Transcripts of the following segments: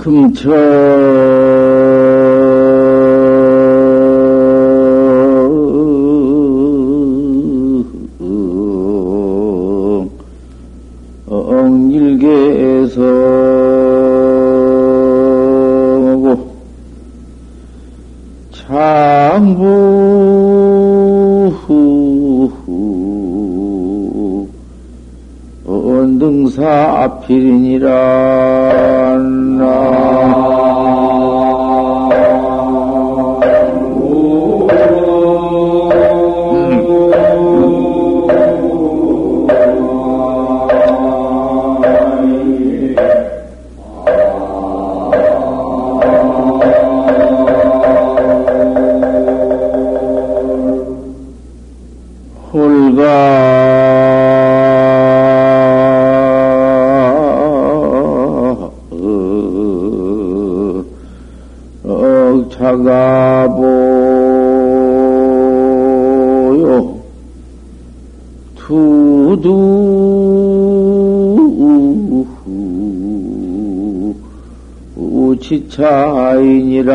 금 무사 필이니라 시차인이라.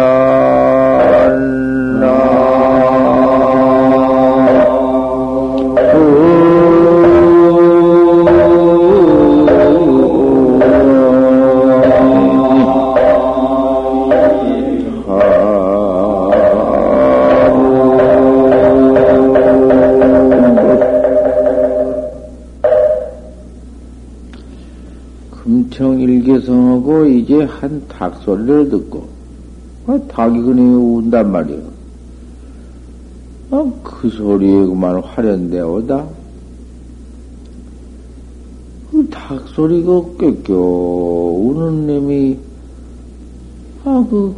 처 닭소리를 듣고, 아, 닭이 그냥 운단 말이요. 아, 그 소리에 그만 화련되오다. 그 닭 소리가 껴껴 우는 놈이, 아, 그,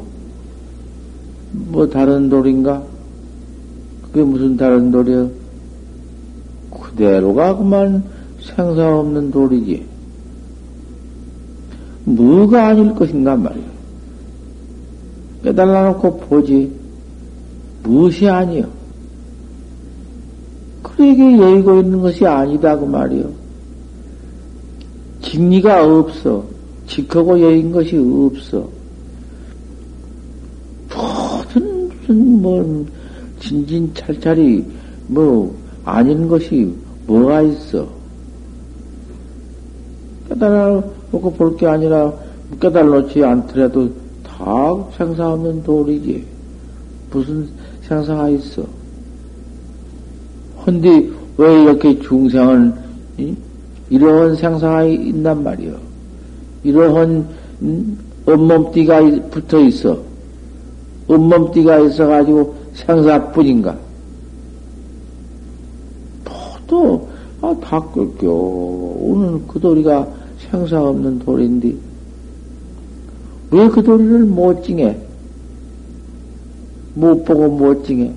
뭐 다른 돌인가? 그게 무슨 다른 돌이야? 그대로가 그만 생사 없는 돌이지. 뭐가 아닐 것인가 말이야. 깨달아 놓고 보지. 무엇이 아니요. 그에게 여의고 있는 것이 아니다, 그 말이요. 직리가 없어. 직하고 여인 것이 없어. 모든, 무슨, 뭐, 진진찰찰이, 뭐, 아닌 것이 뭐가 있어. 깨달아 놓고 볼게 아니라 깨달놓지 않더라도 다 생사 없는 도리지. 무슨 생사가 있어. 헌데 왜 이렇게 중생은 이러한 생사가 있단 말이요. 이러한 음, 온몸띠가 붙어 있어. 온몸띠가 있어가지고 생사뿐인가? 또, 아, 다 꺾여. 오늘 그 도리가 생사 없는 돌인데, 왜 그 도리를 못 징해? 못 보고 못 징해?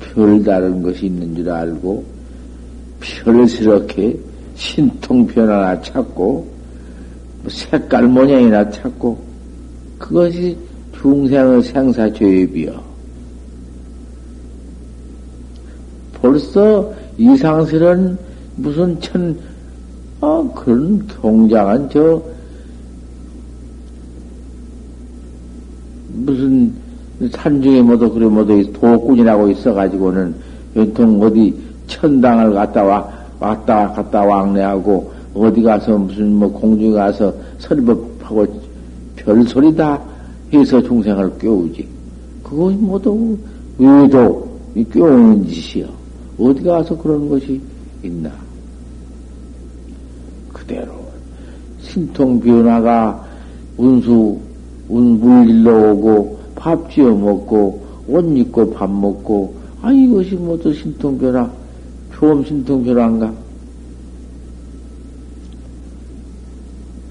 별다른 것이 있는 줄 알고, 별스럽게 신통변 하나 찾고, 뭐 색깔 모양이나 찾고, 그것이 중생의 생사죄입이여. 벌써 이상스런 무슨 천, 아, 그런 경장한 저, 무슨 산중에 뭐도 그래 뭐도 도꾼이라고 있어가지고는 연통 어디 천당을 갔다 와, 왔다 갔다 왕래하고 어디 가서 무슨 뭐 공중에 가서 설법하고 별소리다 해서 중생을 깨우지. 그것이 모두 의도 깨우는 짓이요. 어디 가서 그런 것이 있나? 그대로 신통 변화가 운수 운물 일러 오고 밥 지어 먹고 옷 입고 밥 먹고 아 이것이 모두 신통 변화 처음 신통 변화인가?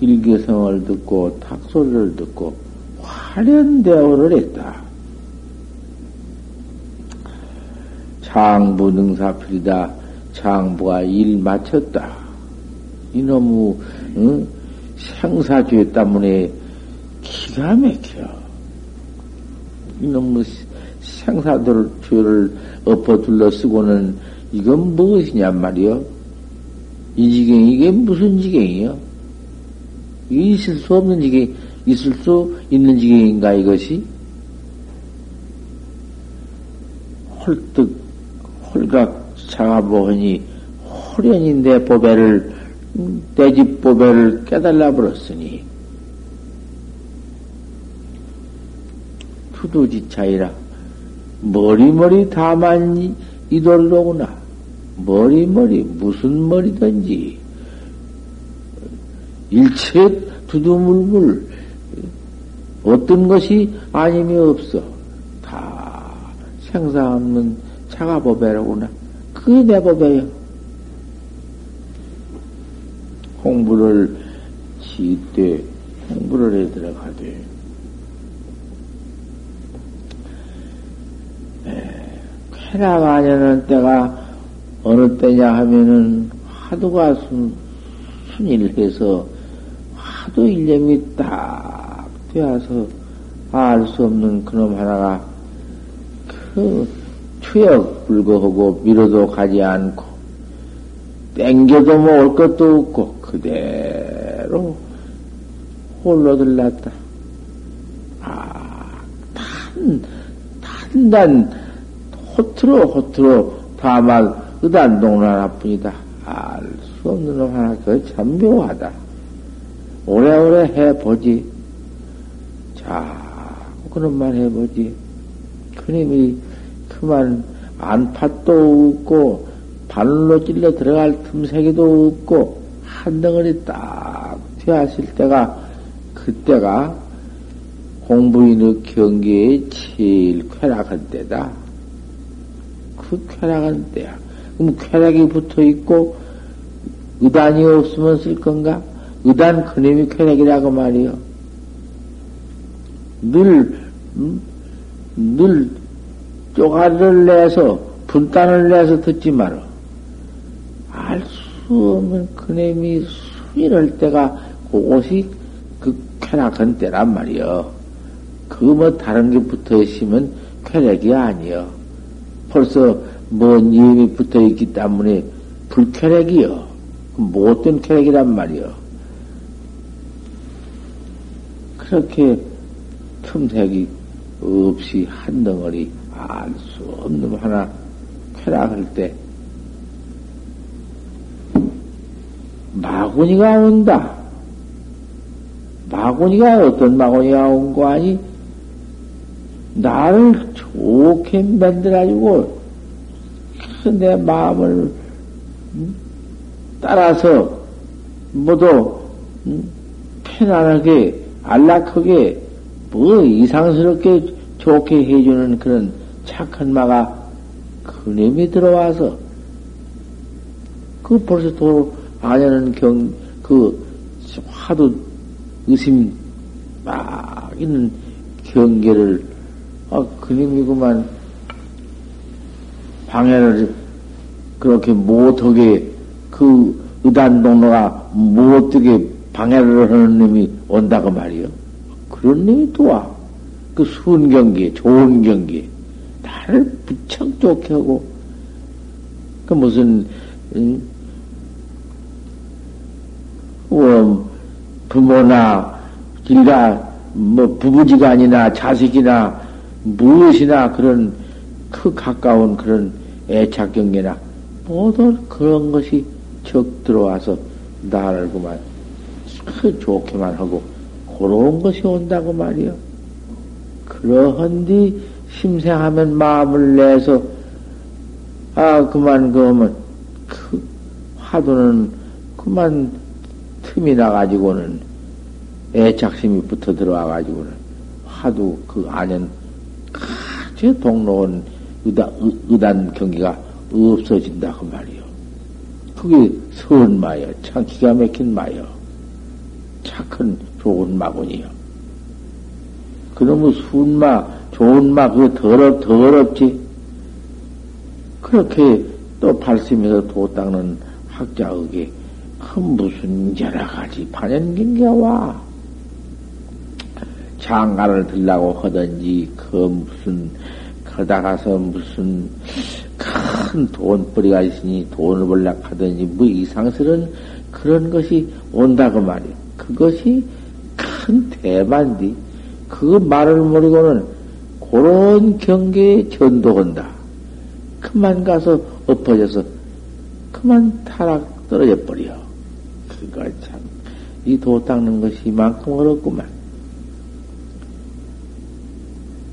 일개성을 듣고 탁소리를 듣고 화련 대화를 했다. 장부 능사필이다. 장부가 일 마쳤다. 이놈의 응? 생사죄 때문에 기가 막혀. 이놈의 생사들 죄를 엎어 둘러 쓰고는 이건 무엇이냔 말이요? 이 지경 이게 무슨 지경이요? 있을 수 없는 지경, 있을 수 있는 지경인가 이것이? 홀뜩 홀각 호련히 내 보배를 내집 보배를 깨달라 버렸으니 투두지차이라 머리머리 다만 이돌로구나 머리머리 무슨 머리든지 일체 두두물물 어떤 것이 아님이 없어 다 생사 없는 자가보배로구나 그게 내 법이에요. 공부를 지때 공부를 해 들어가되 쾌락 아니는 때가 어느 때냐 하면은 하도가 순, 순일 해서 하도 일념이 딱 되어서 알 수 없는 그놈 하나가 그 추역 불거하고 밀어도 가지 않고 땡겨도 뭐 것도 없고 그대로 홀로 들났다. 아, 탄, 탄단, 호트로, 호트로, 다만, 의단동을 하나뿐이다. 알 수 없는 놈 하나, 그참 묘하다. 오래오래 해보지. 자, 그놈만 해보지. 그님이 그만 안팎도 없고 바늘로 찔러 들어갈 틈새기도 없고 한 덩어리 딱 되었을 때가 그때가 공부인의 경계에 제일 쾌락한 때다. 그 쾌락한 때야. 그럼 쾌락이 붙어 있고 의단이 없으면 쓸 건가? 의단 그놈이 쾌락이라고 말이요. 늘, 음? 늘 쪼가리를 내서 분단을 내서 듣지 마라. 알 수 없는 그놈이 수일할 때가 그것이 그 쾌락한 때란 말이여. 그 뭐 다른 게 붙어 있으면 쾌락이 아니여. 벌써 뭔 이름이 붙어 있기 때문에 불쾌락이여. 못된 쾌락이란 말이여. 그렇게 틈새기 없이 한 덩어리 알 수 없는 하나 쾌락할 때 마구니가 온다. 마구니가 어떤 마구니가 온 거 아니? 나를 좋게 만들어가지고 내 마음을 따라서 모두 편안하게 안락하게 뭐 이상스럽게 좋게 해주는 그런 착한 마가 그놈이 들어와서 그 벌써 도 아냐는 경, 그 화두 의심 막 있는 경계를 아, 그놈이구만 방해를 그렇게 못하게 그 의단 동로가 못되게 방해를 하는 놈이 온다고 말이요. 그런 놈이 또 와. 그 순경계, 좋은 경계. 나를 부쩍 좋게 하고, 그 무슨, 음, 뭐, 부모나, 길가, 뭐, 부부지간이나 자식이나, 무엇이나 그런 그 가까운 그런 애착 경계나, 모든 그런 것이 적 들어와서 나를 그만 그 좋게만 하고, 그런 것이 온다고 말이요. 그러한뒤 심생하면 마음을 내서 아 그만 그러면 그 화두는 그만 틈이 나가지고는 애착심이 붙어 들어와 가지고는 화두 그 안엔 아주 동로원 의단, 의단 경기가 없어진다 그 말이요. 그게 선마여 참 기가 막힌 마여 착한 좋은 마군이요. 그놈의 순마 좋은 마, 그거 더럽, 더럽지. 그렇게 또 발심해서 도 닦는 학자에게 그 무슨 여러 가지 반연경계가 와. 장가를 들라고 하든지, 그 무슨, 그 거다 가서 무슨 큰 돈벌이가 있으니 돈을 벌려 하든지 뭐 이상스러운 그런 것이 온다고 말이야. 그것이 큰 대만디. 그 말을 모르고는 그런 경계에 전도한다. 그만 가서 엎어져서 그만 타락 떨어져 버려. 그거 참, 이 도 닦는 것이 이만큼 어렵구만.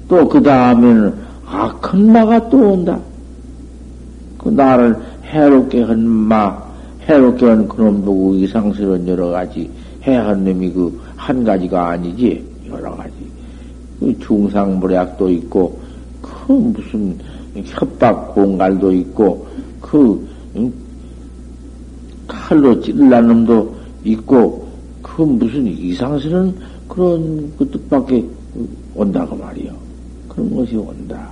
또 그 다음에는 악한 마가 또 온다. 그 나를 해롭게 한 마, 해롭게 한 그놈도 이상스러운 여러 가지 해한 놈이 그 한 가지가 아니지. 여러 가지. 그 중상불약도 있고, 그 무슨 협박 공갈도 있고, 그 칼로 찔러난 놈도 있고, 그 무슨 이상스러운 그런 그 뜻밖에 온다고 말이요. 그런 것이 온다.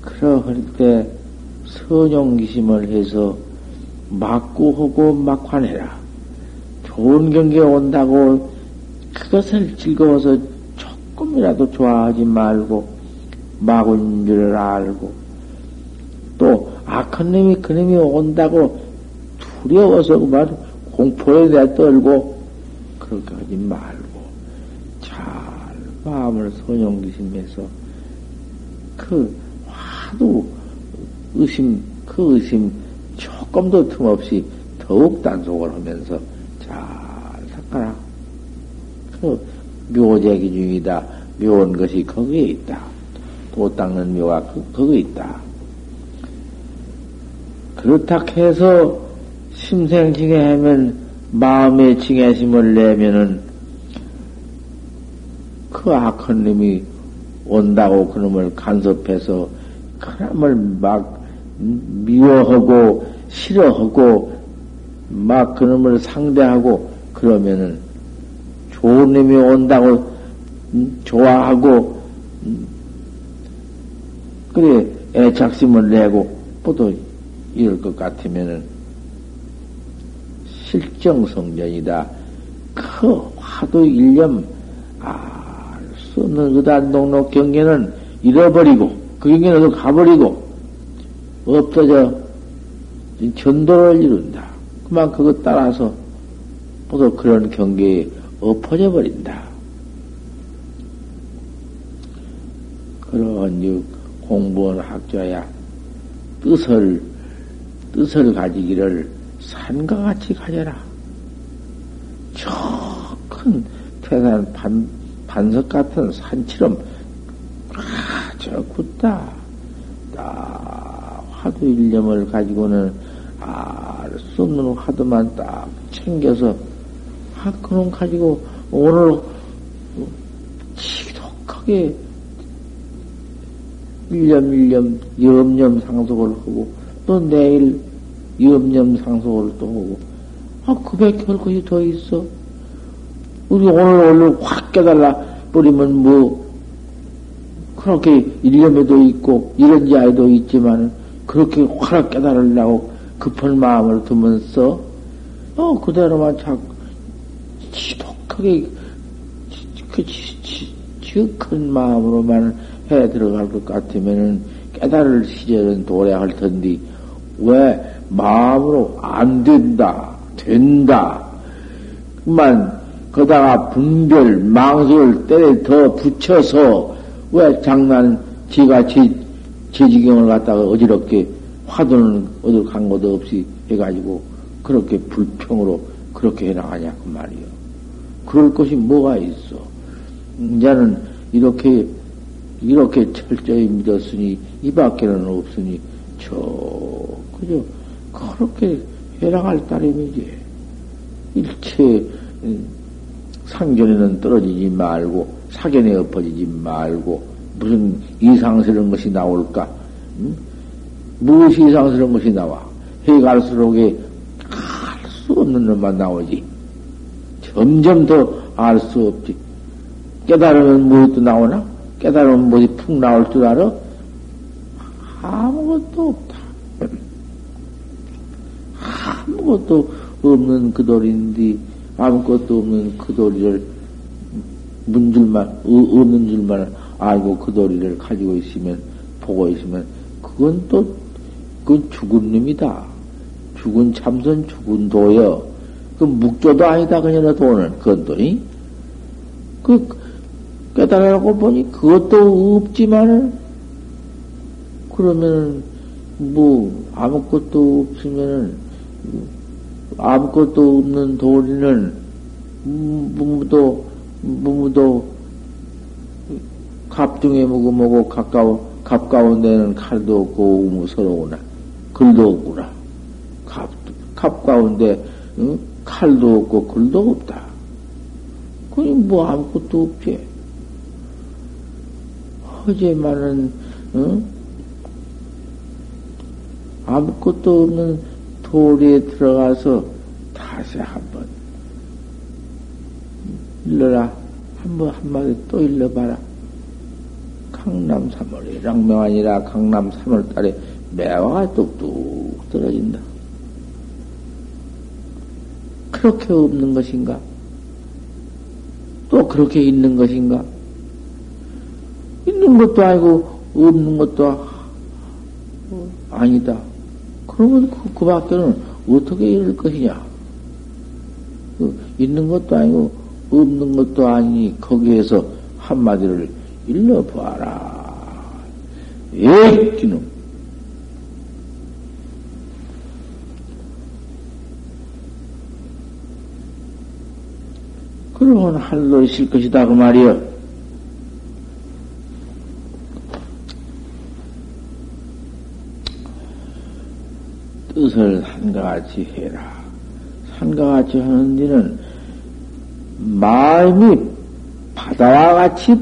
그러할 때 선용기심을 해서 막고 하고 막환해라. 좋은 경계 온다고 그것을 즐거워서 조금이라도 좋아하지 말고 막은 줄 알고 또 악한 놈이 그 놈이 온다고 두려워서 그만 공포에 대해 떨고 그렇게 하지 말고 잘 마음을 선용기심해서 그 화두 의심 그 의심 조금도 틈없이 더욱 단속을 하면서 잘 닦아라. 그 묘제 기 중이다. 묘한 것이 거기에 있다. 도 닦는 묘가 그, 거기에 있다. 그렇다 해서 심생징에 하면 마음의 징해심을 내면은 그 악한 놈이 온다고 그놈을 간섭해서 그놈을 막 미워하고 싫어하고 막 그놈을 상대하고 그러면은 좋은 놈이 온다고 좋아하고 그래 애착심을 내고 또 이럴 것 같으면은 실정성전이다. 그 화두 일념 알수 없는 의단동록 경계는 잃어버리고 그 경계는 가버리고 없어져 전도를 이룬다. 그만 그것 따라서 모두 그런 경계에 엎어져 버린다. 그런 공부한 학자야 뜻을 뜻을 가지기를 산과 같이 가져라. 저 큰 태산 반, 반석 같은 산처럼 아저 굳다. 딱 화두 일념을 가지고는 알수 없는 화두만 딱 챙겨서 아 그놈 가지고 오늘 지독하게 일념 일념 염념 상속을 하고 또 내일 염념 상속을 또 하고. 아 그밖에 할 것이 더 있어? 우리 오늘 오늘 확 깨달라 버리면 뭐 그렇게 일념에도 있고 이런 자에도 있지만 그렇게 확 깨달으려고 급한 마음을 두면서 어 그대로만 자꾸 지독하게 그 지극한 마음으로만 해 들어갈 것 같으면은 깨달을 시절은 도래할 텐데 왜 마음으로 안 된다 된다 그만 거다가 분별 망설 때에 더 붙여서 왜 장난 지가 지, 지지경을 갖다가 어지럽게 화두는 어딜 간 것도 없이 해가지고 그렇게 불평으로 그렇게 해나가냐 그 말이요. 그럴 것이 뭐가 있어? 이제는 이렇게 이렇게 철저히 믿었으니 이 밖에는 없으니 저 그저 그렇게 해나갈 따름이지. 일체 음, 상견에는 떨어지지 말고 사견에 엎어지지 말고 무슨 이상스러운 것이 나올까? 응? 무엇이 이상스러운 것이 나와? 해 갈수록에 알 수 없는 놈만 나오지. 점점 더 알 수 없지. 깨달으면 무엇도 나오나? 깨달으면 무엇이 푹 나올 줄 알아? 아무것도 없다. 아무것도 없는 그 돌인데, 아무것도 없는 그 돌을 문줄만, 없는 줄만 알고 그 도리를 가지고 있으면, 보고 있으면, 그건 또, 그건 죽은 놈이다. 죽은 참선, 죽은 도여. 그 묵조도 아니다, 그녀의 도는. 그건 또, 이? 그, 깨달아고 보니 그것도 없지만은, 그러면은, 뭐, 아무것도 없으면은, 아무것도 없는 도리는, 무무도, 무무도, 갑중에 묵고 뭐고 가까워, 가까운 데는 칼도 없고 우무서러우나, 글도 없구나. 갑, 갑 가운데, 응? 칼도 없고 글도 없다. 그니 뭐 아무것도 없지. 허제만은, 응? 아무것도 없는 도리에 들어가서 다시 한번 일러라. 한번 한마디 또 일러봐라. 강남 3월이 랑명아니라 강남 3월 달에 매화가 뚝뚝 떨어진다. 그렇게 없는 것인가? 또 그렇게 있는 것인가? 있는 것도 아니고 없는 것도 아니다. 그러면 그, 그 밖에는 어떻게 이럴 것이냐? 그 있는 것도 아니고 없는 것도 아니니 거기에서 한마디를 일러봐라. 에이, 기놈. 그러면 할로 있을 것이다, 그 말이여. 뜻을 산과 같이 해라. 산과 같이 하는 데는 마음이 바다와 같이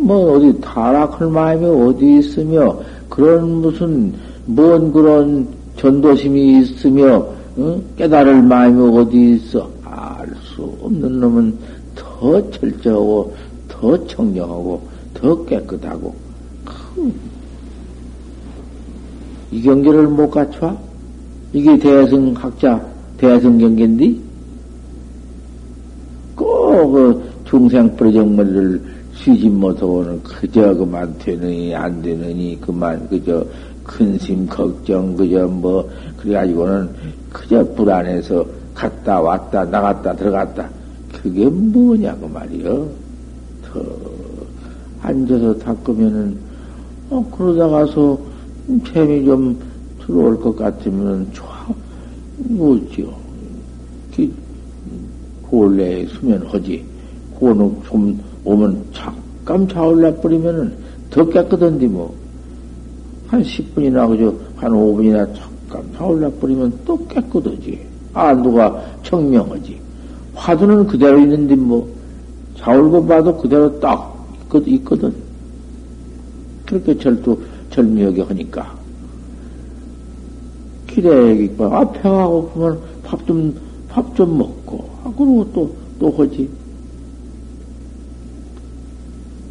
뭐 어디 타락할 마음이 어디 있으며 그런 무슨 뭔 그런 전도심이 있으며 응? 깨달을 마음이 어디 있어 알 수 없는 놈은 더 철저하고 더 청정하고 더 깨끗하고 이 경계를 못 갖춰? 이게 대승 학자 대승 경계인데? 꼭그 중생 프로정머리를 쉬지 못하고는 그저 그만 되느니 안 되느니 그만 그저 근심 걱정 그저 뭐 그래가지고는 그저 불안해서 갔다 왔다 나갔다 들어갔다. 그게 뭐냐고 말이여. 더 앉아서 닦으면은 어 그러다가서 템이 좀 들어올 것 같으면 좋아 뭐지요 고을내에 수면하지 고는 좀 오면 잠깐 차올라 버리면은 더 깨끗한데 뭐. 한 10분이나 그저 한 5분이나 잠깐 차올라 버리면 또 깨끗하지. 아, 누가 청명하지. 화두는 그대로 있는데 뭐. 차올고 봐도 그대로 딱 있거든. 그렇게 절도, 절묘하게 하니까. 길에, 앞에 가고 보면 밥 좀, 밥 좀 먹고, 아, 그러고 또, 또 하지.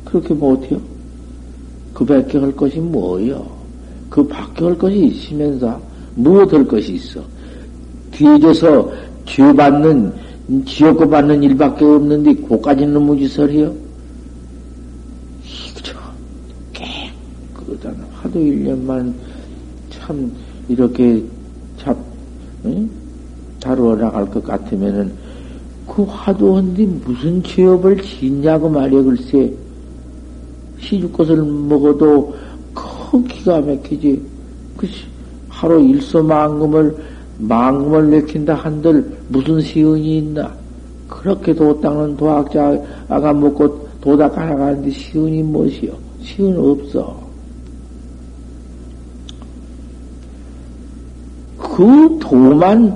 그렇게 못해요? 그 밖에 할 것이 뭐요? 그 밖에 할 것이 있으면서 무엇 할 것이 있어? 뒤져서 죄 받는, 지옥고 받는 일밖에 없는데, 고까지는 무지설 해요? 그죠? 깨끗한 하도 1년만 참 이렇게 잡, 응? 다루어 나갈 것 같으면은, 그 화두한데 무슨 죄업을 짓냐고 말이야, 글쎄. 시주것을 먹어도 그 기가 막히지. 그 하루 일소만금을 만금을 내킨다 한들 무슨 시은이 있나? 그렇게 도 닦는 도학자가 먹고 도다 가나가는데 시은이 무엇이요? 시은 없어. 그 도만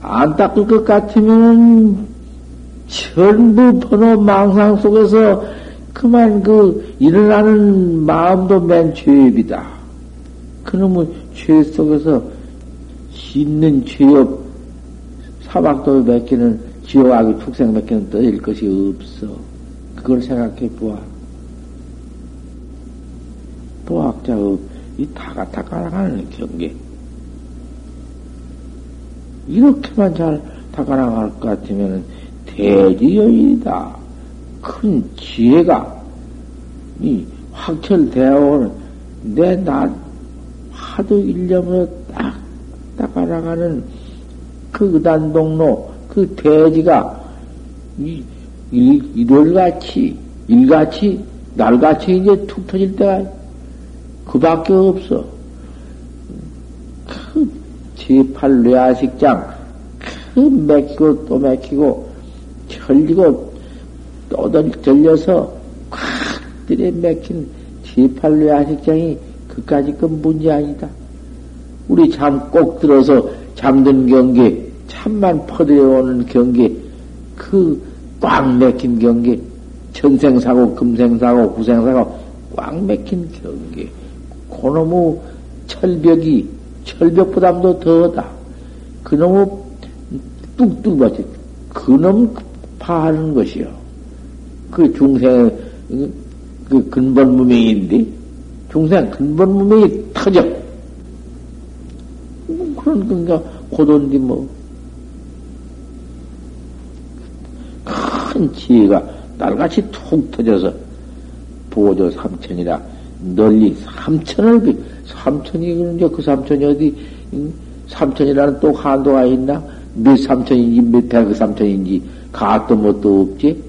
안 닦을 것 같으면 전부 번호 망상 속에서 그만 그 일어나는 마음도 맨 죄업이다. 그놈의 죄 속에서 있는 죄업 사박도 몇 개는 지옥하기 축생 몇 개는 떠일 것이 없어. 그걸 생각해 보아. 도학자의 이 다가타가나가는 경계. 이렇게만 잘 다가나갈 것 같으면 대지여인이다. 큰 지혜가 이 확철되어 내나 하도 일념으로 딱, 딱 알아가는 그 의단동로, 그 대지가 이, 일, 일월같이, 일같이, 날같이 이제 툭 터질 때가 그 밖에 없어. 그 제8뇌아식장, 그 맥히고 또 맥히고, 철리고 또 절려서 콱 들에 맥힌 제8뇌아식장이 그까지 건 문제 아니다. 우리 잠 꼭 들어서 잠든 경계, 참만 퍼들어오는 경계, 그 꽉 맥힌 경계, 천생사고, 금생사고, 구생사고, 꽉 맥힌 경계, 그놈의 철벽이, 철벽보다도 더하다. 그놈의 뚝뚝 맞지. 그놈 파하는 것이요. 그 중생, 그 근본 무명인데, 중생 근본 무명이 터져. 그런 건가, 고돈디 뭐. 큰 지혜가 날같이 툭 터져서 보조 삼천이라 널리 삼천을, 삼천이, 그런데 그 삼천이 어디, 삼천이라는 또 한도가 있나? 몇 삼천인지, 몇배그 삼천인지, 가도 뭣도 없지?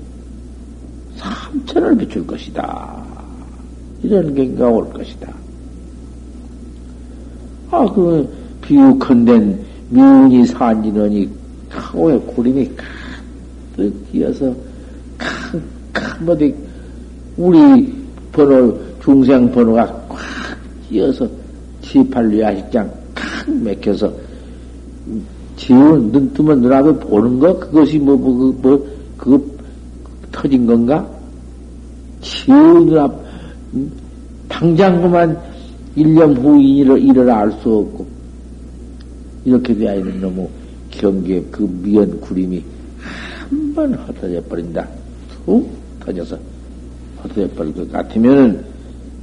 삼천을 비출 것이다. 이런 경우가 올 것이다. 아, 그, 비유컨된 미운이 산지는이 카오의 구름이 가득 끼어서 큰, 큰, 어디, 우리 번호, 중생 번호가 꽉 끼어서 지팔리 아식장 칵 맥혀서 지우 눈 뜨면 눈 앞에 보는 거 그것이 뭐, 뭐, 그, 뭐, 그거 터진 건가? 지우 눈 앞, 당장 그만 1년 후 일을, 일을 알 수 없고, 이렇게 되어 있는 너무 경계 그 미연 구림이 한 번 흩어져 버린다. 툭 터져서 흩어져 버릴 것 같으면은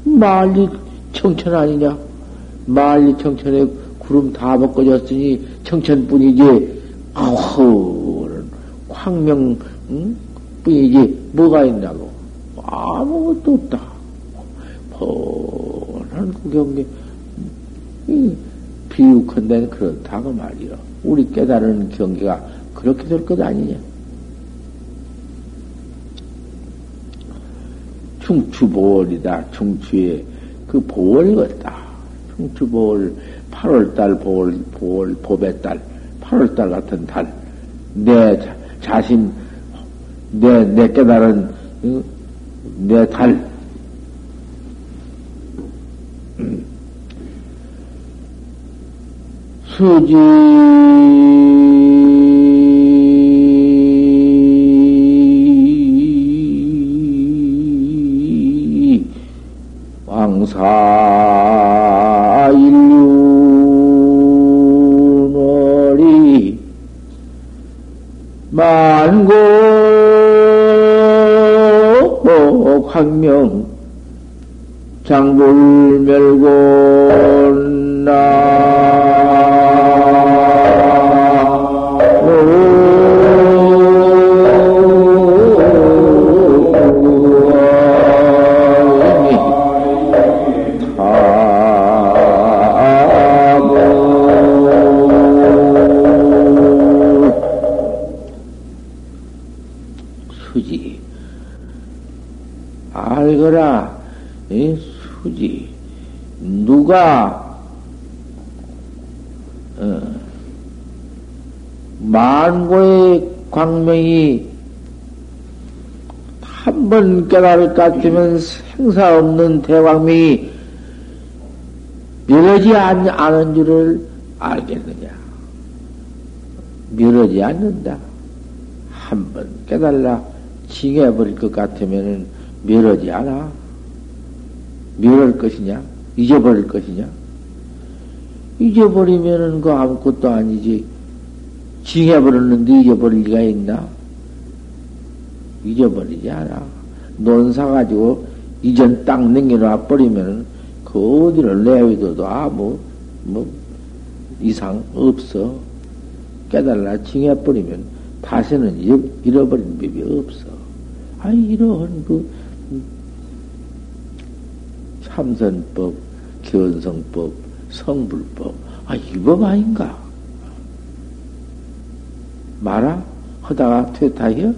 말리 청천 아니냐? 말리 청천에 구름 다 벗겨졌으니 청천뿐이지, 아우는 광명, 응? 뿐이지, 뭐가 있나고. 아무것도 없다. 뻔한 구경계, 비유컨 대는 그렇다고 말이요. 우리 깨달은 경계가 그렇게 될 것 아니냐. 충추보월이다. 충추의 그 보월이었다. 충추보월, 8월달 보월, 보월, 보배달, 8월달 같은 달. 내 자, 신 내, 내 깨달은, 내 달. 수지 광명 장불 멸고 나 누가 어, 만고의 광명이 한 번 깨달을 것 같으면 생사 없는 대광명이 멸하지 않은 줄을 알겠느냐? 멸하지 않는다. 한 번 깨달라 징해버릴 것 같으면 멸하지 않아. 멸할 것이냐? 잊어버릴 것이냐? 잊어버리면은 그 아무것도 아니지. 징해버렸는데 잊어버릴 리가 있나? 잊어버리지 않아. 논사 가지고 이전 땅 남겨놔 버리면은 그 어디를 내외도도 아무, 뭐, 이상 없어. 깨달라 징해버리면 다시는 잃어버린 법이 없어. 아, 이러한 그, 참선법, 견성법, 성불법, 아, 이 법 아닌가? 말아? 하다가 퇴타해?